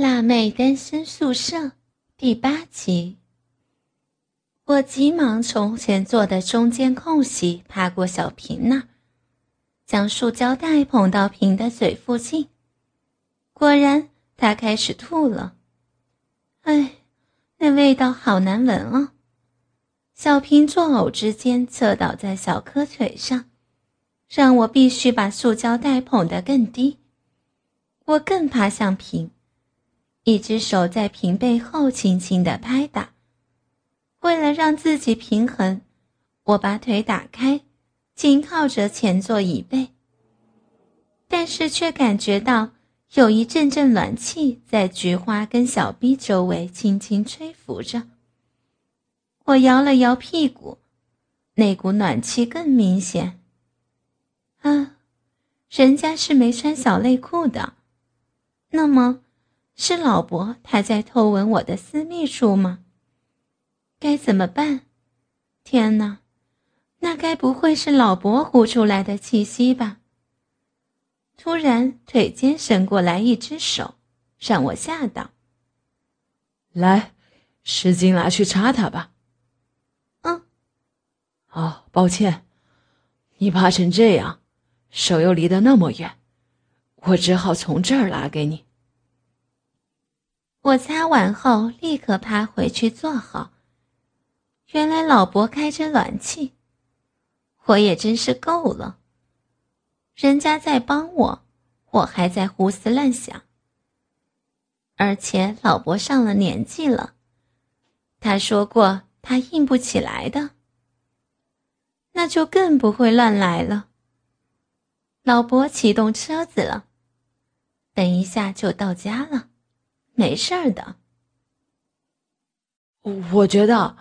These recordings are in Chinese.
辣妹单身宿舍第八集。我急忙从前座的中间空隙爬过小平那儿，将塑胶袋捧到平的嘴附近。果然，他开始吐了。哎，那味道好难闻哦！小平作呕之间侧倒在小柯腿上，让我必须把塑胶袋捧得更低。我更怕向平。一只手在平背后轻轻的拍打，为了让自己平衡，我把腿打开，紧靠着前座椅背。但是却感觉到有一阵阵暖气在菊花跟小臂周围轻轻吹拂着。我摇了摇屁股，那股暖气更明显。啊，人家是没穿小内裤的，那么。是老伯他在偷闻我的私密处吗？该怎么办？天哪，那该不会是老伯呼出来的气息吧？突然，腿间伸过来一只手，让我吓到。来，湿巾拿去擦他吧。嗯。哦，抱歉，你怕成这样，手又离得那么远，我只好从这儿拿给你。我擦完后，立刻趴回去坐好。原来老伯开着暖气，我也真是够了。人家在帮我，我还在胡思乱想。而且老伯上了年纪了，他说过他硬不起来的，那就更不会乱来了。老伯启动车子了，等一下就到家了。没事儿的。我觉得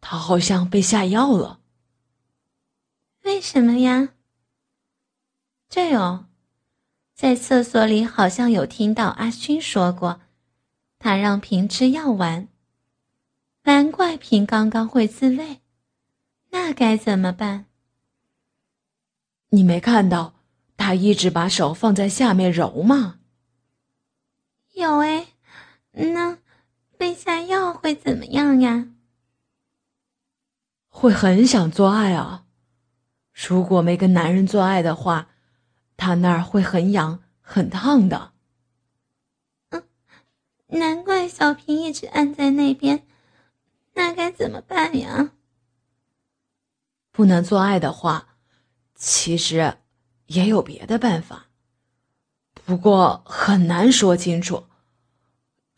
他好像被下药了。为什么呀？对哦，在厕所里好像有听到阿勋说过，他让平吃药丸。难怪平刚刚会自慰，那该怎么办？你没看到他一直把手放在下面揉吗？有哎。那被下药会怎么样呀？会很想做爱啊！如果没跟男人做爱的话，他那儿会很痒、很烫的。嗯，难怪小平一直按在那边，那该怎么办呀？不能做爱的话，其实也有别的办法，不过很难说清楚。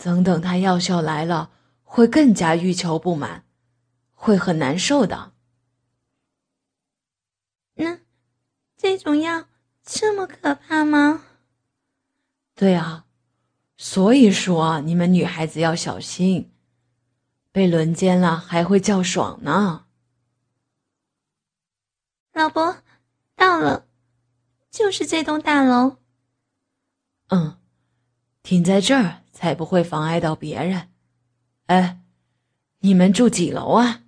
等等，他药效来了，会更加欲求不满，会很难受的。那这种药这么可怕吗？对啊，所以说你们女孩子要小心，被轮奸了还会叫爽呢。老伯，到了，就是这栋大楼。嗯，停在这儿。才不会妨碍到别人。哎，你们住几楼啊？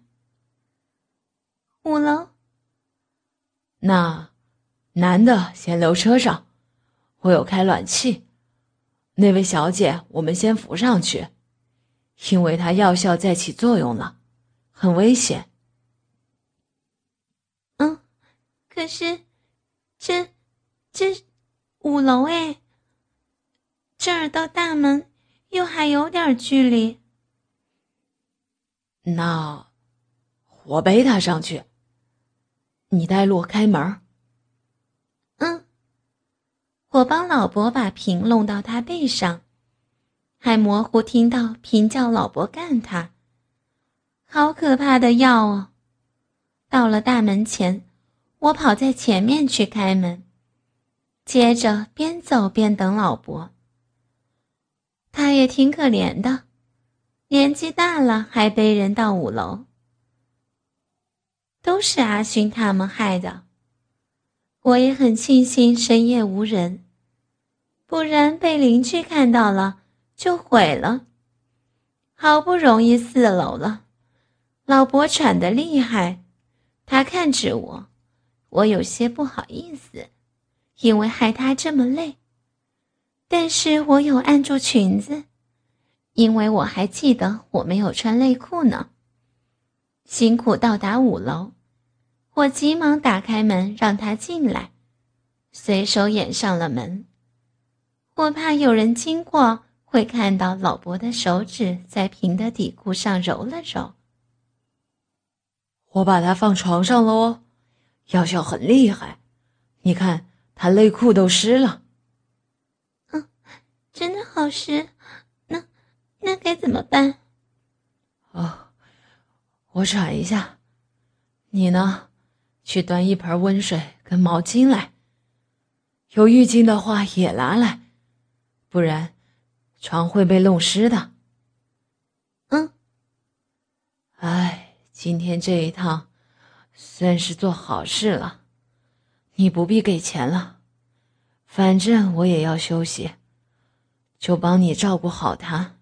五楼。那男的先留车上，我有开暖气。那位小姐，我们先扶上去，因为她药效在起作用了，很危险。嗯，可是这这五楼哎，这儿到大门。又还有点距离，那我背他上去，你带路开门。嗯，我帮老伯把瓶弄到他背上，还模糊听到瓶叫老伯干他，好可怕的药哦！到了大门前，我跑在前面去开门，接着边走边等老伯。他也挺可怜的，年纪大了还背人到五楼，都是阿勋他们害的。我也很庆幸深夜无人，不然被邻居看到了就毁了。好不容易四楼了，老伯喘得厉害，他看着我，我有些不好意思，因为害他这么累。但是我有按住裙子，因为我还记得我没有穿内裤呢。辛苦到达五楼，我急忙打开门让他进来，随手掩上了门。我怕有人经过会看到老伯的手指在平的底裤上揉了揉。我把他放床上了哦，药效很厉害，你看他内裤都湿了。嗯，真的好湿。那该怎么办？哦，我喘一下。你呢？去端一盆温水跟毛巾来。有浴巾的话也拿来，不然床会被弄湿的。嗯。哎，今天这一趟算是做好事了。你不必给钱了，反正我也要休息，就帮你照顾好他。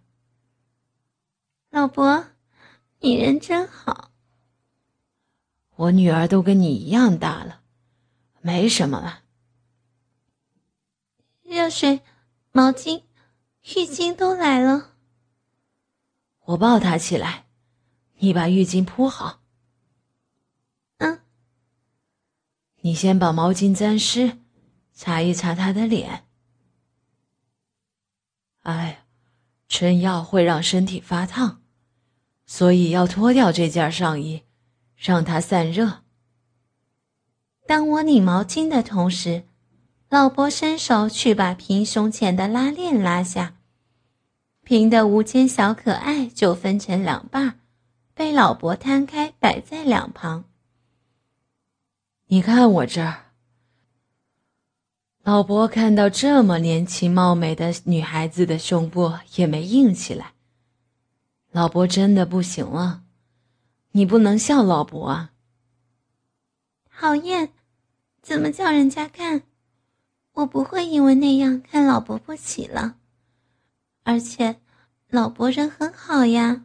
老伯，你人真好。我女儿都跟你一样大了，没什么了。热水、毛巾、浴巾都来了。我抱她起来，你把浴巾铺好。嗯。你先把毛巾沾湿，擦一擦她的脸。哎，春药会让身体发烫。所以要脱掉这件上衣，让它散热。当我拧毛巾的同时，老伯伸手去把平胸前的拉链拉下，平的无肩小可爱就分成两半，被老伯摊开摆在两旁。你看我这儿，老伯看到这么年轻貌美的女孩子的胸部也没硬起来。老伯真的不行了，你不能笑老伯啊！讨厌，怎么叫人家看？我不会因为那样看老伯不起了。而且，老伯人很好呀。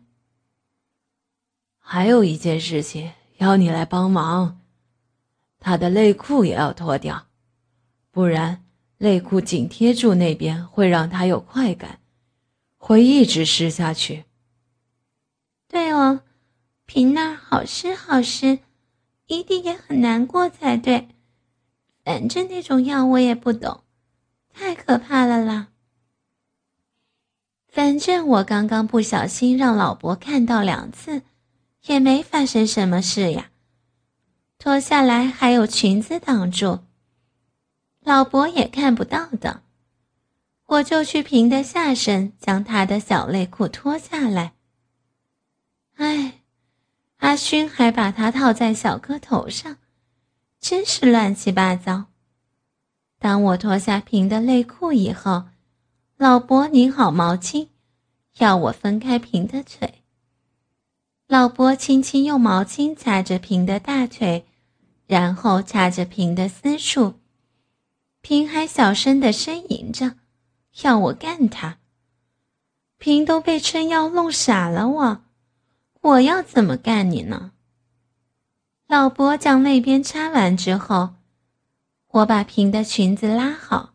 还有一件事情要你来帮忙，他的内裤也要脱掉，不然内裤紧贴住那边会让他有快感，会一直湿下去。对哦，瓶那儿好湿好湿，一定也很难过才对。反正那种药我也不懂，太可怕了啦。反正我刚刚不小心让老伯看到两次，也没发生什么事呀。脱下来还有裙子挡住，老伯也看不到的。我就去平的下身，将他的小内裤脱下来。哎，阿勋还把它套在小哥头上，真是乱七八糟。当我脱下平的内裤以后，老伯拧好毛巾，要我分开平的腿。老伯轻轻用毛巾擦着平的大腿，然后擦着平的私处。平还小声的呻吟着，要我干他。平都被春药弄傻了，我。我要怎么干你呢？老伯将那边擦完之后，我把平的裙子拉好。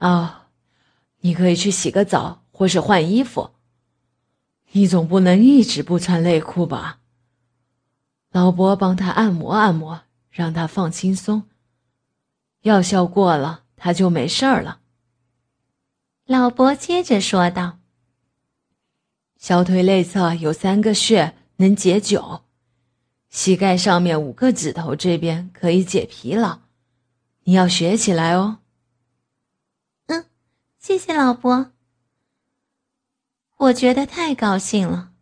哦，你可以去洗个澡或是换衣服。你总不能一直不穿内裤吧？老伯帮他按摩按摩，让他放轻松。药效过了，他就没事儿了。老伯接着说道。小腿内侧有三个穴能解酒，膝盖上面五个指头这边可以解疲劳，你要学起来哦。嗯，谢谢老伯。我觉得太高兴了，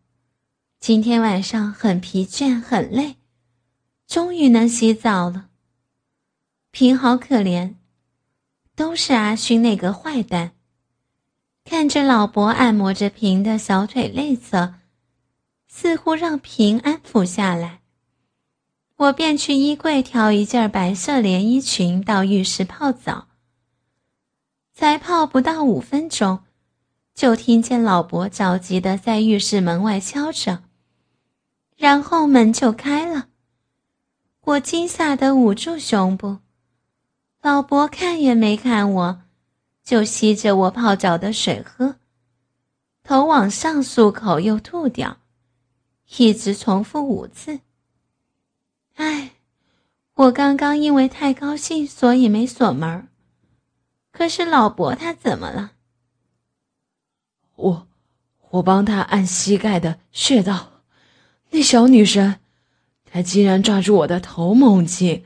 今天晚上很疲倦很累，终于能洗澡了。平好可怜，都是阿勋那个坏蛋。看着老伯按摩着平的小腿内侧，似乎让平安抚下来，我便去衣柜挑一件白色连衣裙到浴室泡澡。才泡不到五分钟，就听见老伯着急的在浴室门外敲着，然后门就开了。我惊吓的捂住胸部，老伯看也没看我。就吸着我泡脚的水喝，头往上漱口又吐掉，一直重复五次。唉，我刚刚因为太高兴，所以没锁门。可是老伯他怎么了？我，我帮他按膝盖的穴道，那小女生，她竟然抓住我的头猛亲，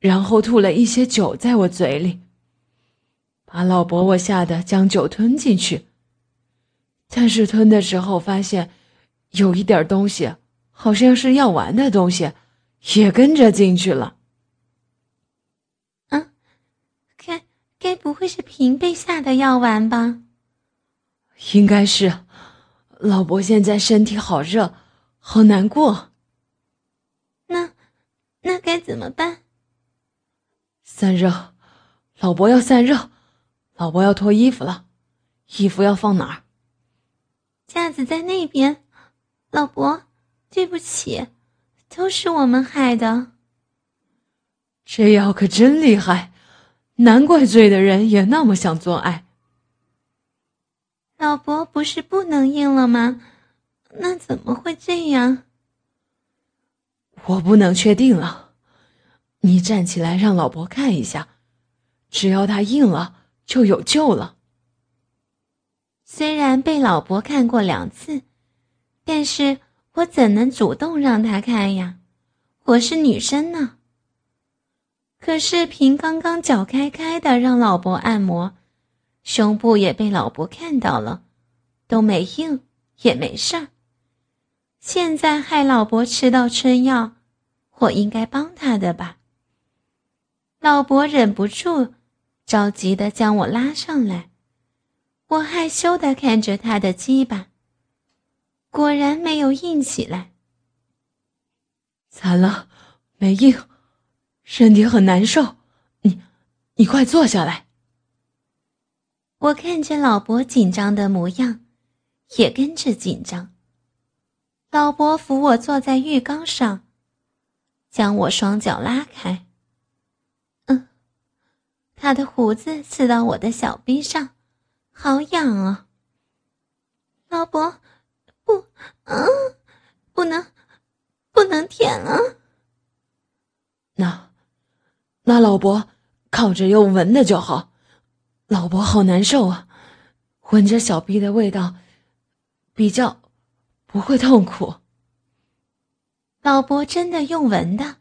然后吐了一些酒在我嘴里，把老伯我吓得将酒吞进去。但是吞的时候发现，有一点东西，好像是药丸的东西，也跟着进去了。啊，该该不会是平被下的药丸吧？应该是，老伯现在身体好热，好难过。那，那该怎么办？散热，老伯要散热，老伯要脱衣服了，衣服要放哪儿？架子在那边。老伯，对不起，都是我们害的。这药可真厉害，难怪醉的人也那么想做爱。老伯不是不能硬了吗？那怎么会这样？我不能确定了。你站起来让老伯看一下，只要他硬了就有救了。虽然被老伯看过两次，但是我怎能主动让他看呀？我是女生呢。可是凭刚刚脚开开的让老伯按摩。胸部也被老伯看到了，都没硬，也没事儿。现在害老伯吃到春药，我应该帮他的吧？老伯忍不住，着急的将我拉上来。我害羞的看着他的鸡巴，果然没有硬起来。惨了，没硬，身体很难受。你，你快坐下来。我看见老伯紧张的模样，也跟着紧张。老伯扶我坐在浴缸上，将我双脚拉开。嗯，他的胡子刺到我的小臂上，好痒啊！老伯，不，嗯，不能，不能舔啊。那，那老伯靠着用闻的就好。老伯好难受啊，闻着小臂的味道，比较不会痛苦。老伯真的用闻的，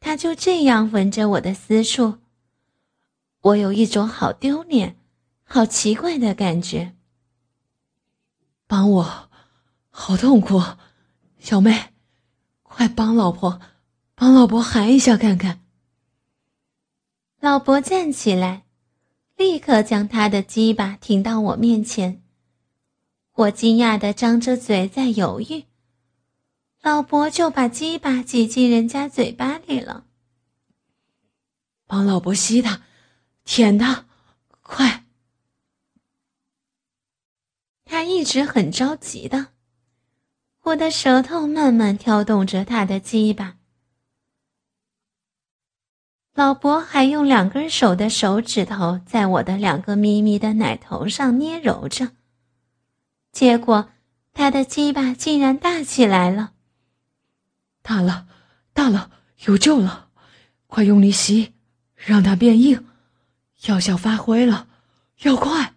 他就这样闻着我的私处，我有一种好丢脸、好奇怪的感觉。帮我，好痛苦，小妹，快帮老婆，帮老婆含一下看看。老伯站起来。立刻将他的鸡巴挺到我面前，我惊讶的张着嘴在犹豫，老伯就把鸡巴挤进人家嘴巴里了。帮老伯吸他，舔他，快！他一直很着急的，我的舌头慢慢挑动着他的鸡巴。老伯还用两根手的手指头在我的两个咪咪的奶头上捏揉着，结果他的鸡巴竟然大起来了。大了，大了，有救了！快用力吸，让它变硬，药效发挥了，要快！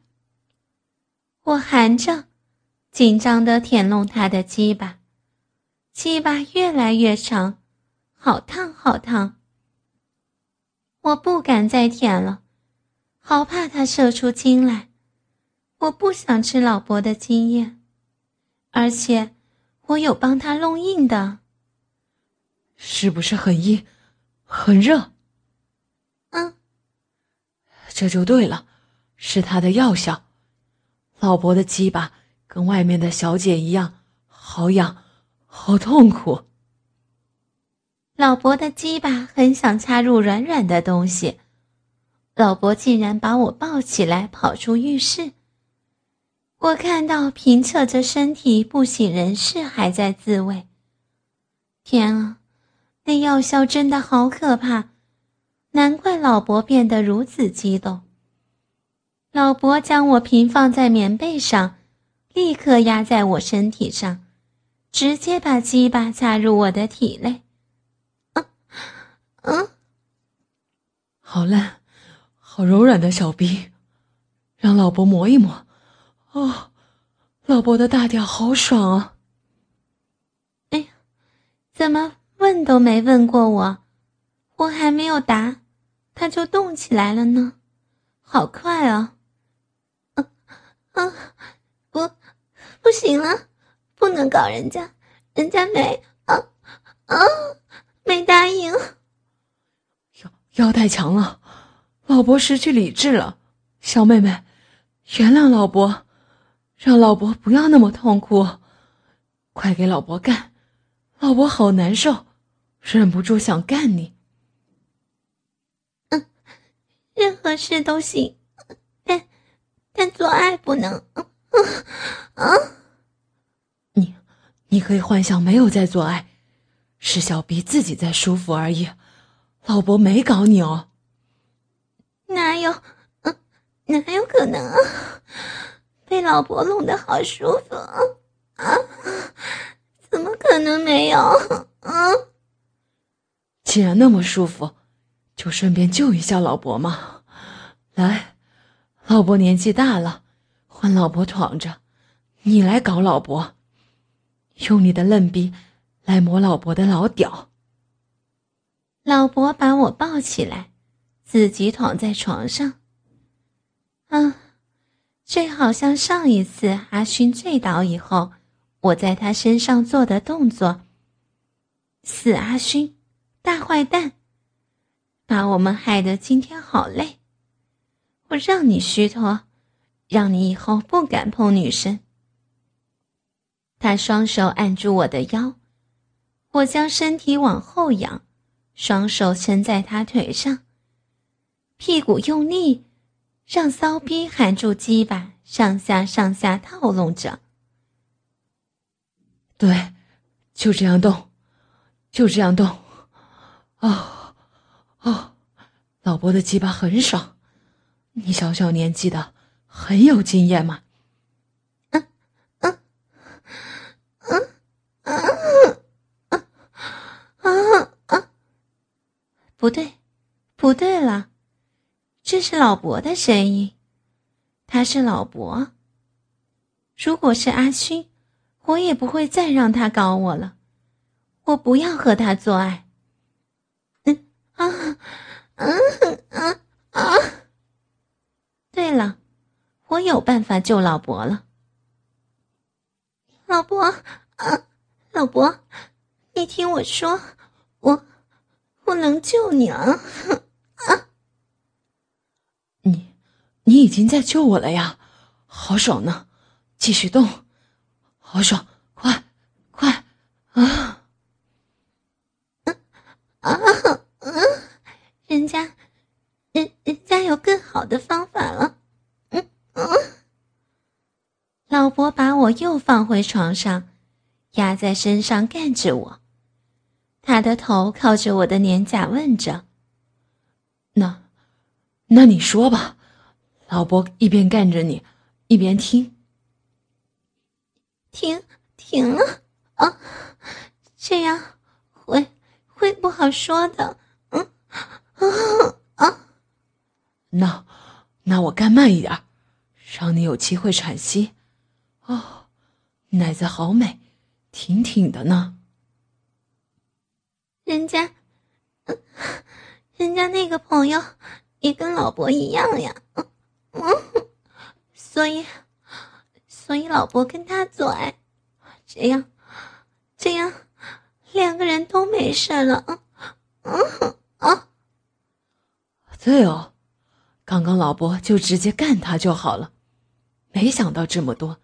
我含着，紧张的舔弄他的鸡巴，鸡巴越来越长，好烫，好烫。我不敢再舔了，好怕他射出精来。我不想吃老伯的精液，而且我有帮他弄硬的。是不是很硬，很热？这就对了，是他的药效。老伯的鸡巴跟外面的小姐一样，好痒，好痛苦。老伯的鸡巴很想插入软软的东西，老伯竟然把我抱起来跑出浴室。我看到平侧着身体不省人事，还在自慰。天啊，那药效真的好可怕，难怪老伯变得如此激动。老伯将我平放在棉被上，立刻压在我身体上，直接把鸡巴插入我的体内。嗯嗯，好烂，好柔软的小臂，让老伯磨一磨。哦，老伯的大屌好爽啊！哎呀，怎么问都没问过我？我还没有答，他就动起来了呢，好快啊！啊啊，不。不行了，不能搞人家，人家没啊啊，没答应。腰腰太强了，老伯失去理智了。小妹妹，原谅老伯，让老伯不要那么痛苦。快给老伯干，老伯好难受，忍不住想干你。嗯，任何事都行，但但做爱不能。啊！你，你可以幻想没有在做爱，是小 B 自己在舒服而已。老伯没搞你哦。哪有？嗯，哪有可能啊？被老伯弄得好舒服啊！怎么可能没有？啊！既然那么舒服，就顺便救一下老伯嘛。来，老伯年纪大了。换老伯闯着，你来搞老伯，用你的嫩逼来磨老伯的老屌。老伯把我抱起来，自己躺在床上。嗯，这好像上一次阿勋醉倒以后，我在他身上做的动作。死阿勋，大坏蛋，把我们害得今天好累。我让你虚脱。让你以后不敢碰女生。他双手按住我的腰，我将身体往后仰，双手撑在他腿上，屁股用力，让骚逼含住鸡巴，上下上下套弄着。对，就这样动，就这样动。哦，哦，老伯的鸡巴很爽，你小小年纪的。很有经验嘛？嗯嗯嗯嗯嗯嗯，不对，不对了，这是老伯的声音，他是老伯。如果是阿勋，我也不会再让他搞我了，我不要和他做爱。啊啊啊！对了。我有办法救老伯了，老伯啊，老伯，你听我说，我我能救你了啊！你你已经在救我了呀，好爽呢，继续动，好爽，快快啊！又放回床上，压在身上干着我。他的头靠着我的脸颊，问着：“那，那你说吧。”老伯一边干着你，一边听。停，停了啊！这样会会不好说的。嗯，啊啊！那，那我干慢一点。让你有机会喘息，哦，奶子好美，挺挺的呢。人家，人家那个朋友也跟老伯一样呀，嗯，所以，所以老伯跟他做爱，这样，这样，两个人都没事了，嗯，嗯啊，对哦，刚刚老伯就直接干他就好了。没想到这么多。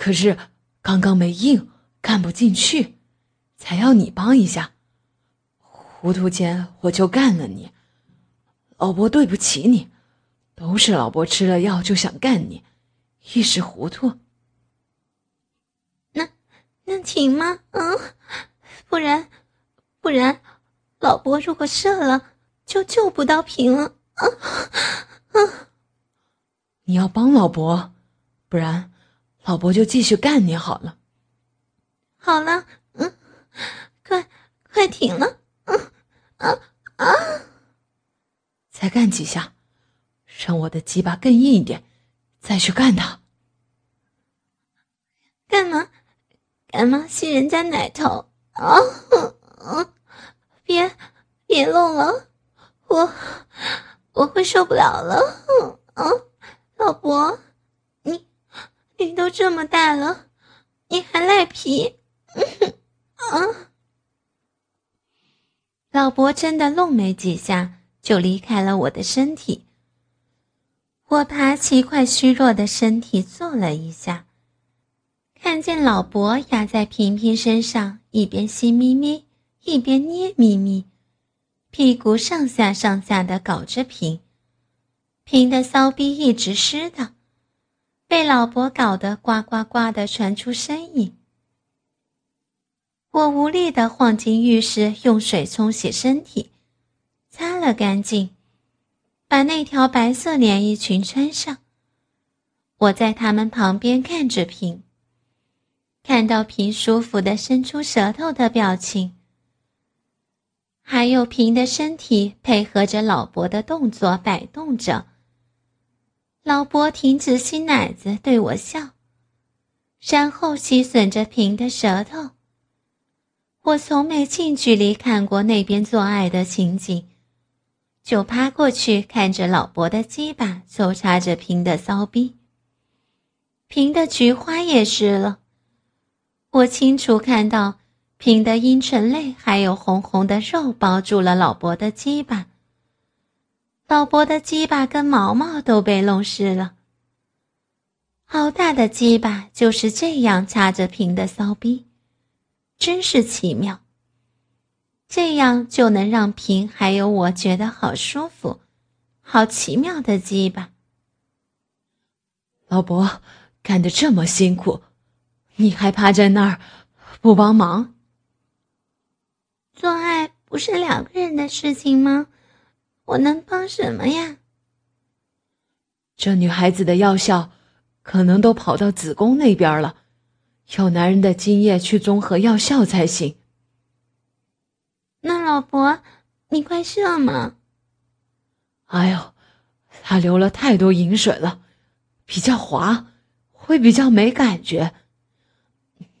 可是刚刚没硬，干不进去，才要你帮一下。糊涂间我就干了你，老伯对不起你，都是老伯吃了药就想干你，一时糊涂。那那停吗？嗯，不然不然，老伯如果射了，就救不到平了。啊啊！你要帮老伯，不然老伯就继续干你好了。好了，嗯，快快停了，嗯啊啊！再干几下，让我的鸡巴更硬一点，再去干他。干嘛？干嘛吸人家奶头啊？别别弄了，我我会受不了了。啊，老伯，你你都这么大了，你还赖皮？啊！老伯真的弄没几下。就离开了我的身体。我爬起块虚弱的身体，坐了一下，看见老伯压在平平身上，一边吸咪咪，一边捏咪咪，屁股上下上下的搞着平，平的骚逼一直湿的，被老伯搞得呱呱呱的传出声音。我无力的晃进浴室，用水冲洗身体。擦了干净，把那条白色连衣裙穿上。我在他们旁边看着平，看到平舒服的伸出舌头的表情，还有平的身体配合着老伯的动作摆动着。老伯停止吸奶子，对我笑，然后吸吮着平的舌头。我从没近距离看过那边做爱的情景。就趴过去看着老伯的鸡巴抽插着平的骚逼，平的菊花也湿了。我清楚看到平的阴唇内还有红红的肉包住了老伯的鸡巴，老伯的鸡巴跟毛毛都被弄湿了。好大的鸡巴就是这样插着平的骚逼，真是奇妙。这样就能让平还有我觉得好舒服，好奇妙的鸡巴。老伯干得这么辛苦，你还趴在那儿不帮忙？做爱不是两个人的事情吗？我能帮什么呀？这女孩子的药效可能都跑到子宫那边了，要男人的精液去综合药效才行。那老伯，你快射嘛！哎呦，他流了太多饮水了，比较滑，会比较没感觉。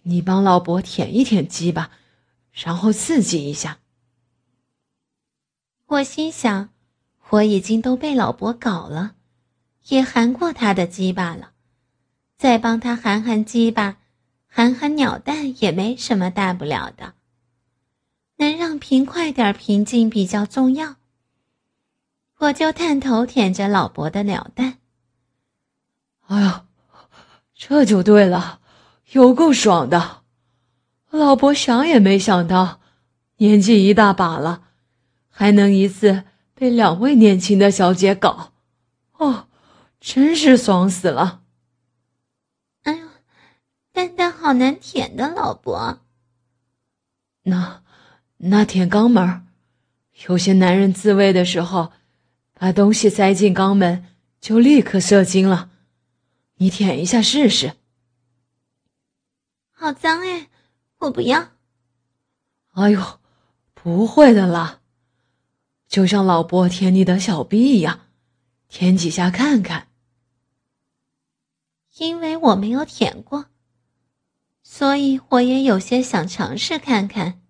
你帮老伯舔一舔鸡吧，然后刺激一下。我心想，我已经都被老伯搞了，也含过他的鸡巴了，再帮他含含鸡巴，含含鸟蛋也没什么大不了的。能让平快点平静比较重要。我就探头舔着老伯的鸟蛋。哎呀，这就对了，有够爽的。老伯想也没想到，年纪一大把了，还能一次被两位年轻的小姐搞，哦，真是爽死了。哎呦，蛋蛋好难舔的，老伯。那。那舔肛门，有些男人自慰的时候，把东西塞进肛门就立刻射精了。你舔一下试试。好脏哎，我不要。哎呦，不会的啦，就像老伯舔你的小臂一样，舔几下看看。因为我没有舔过，所以我也有些想尝试看看。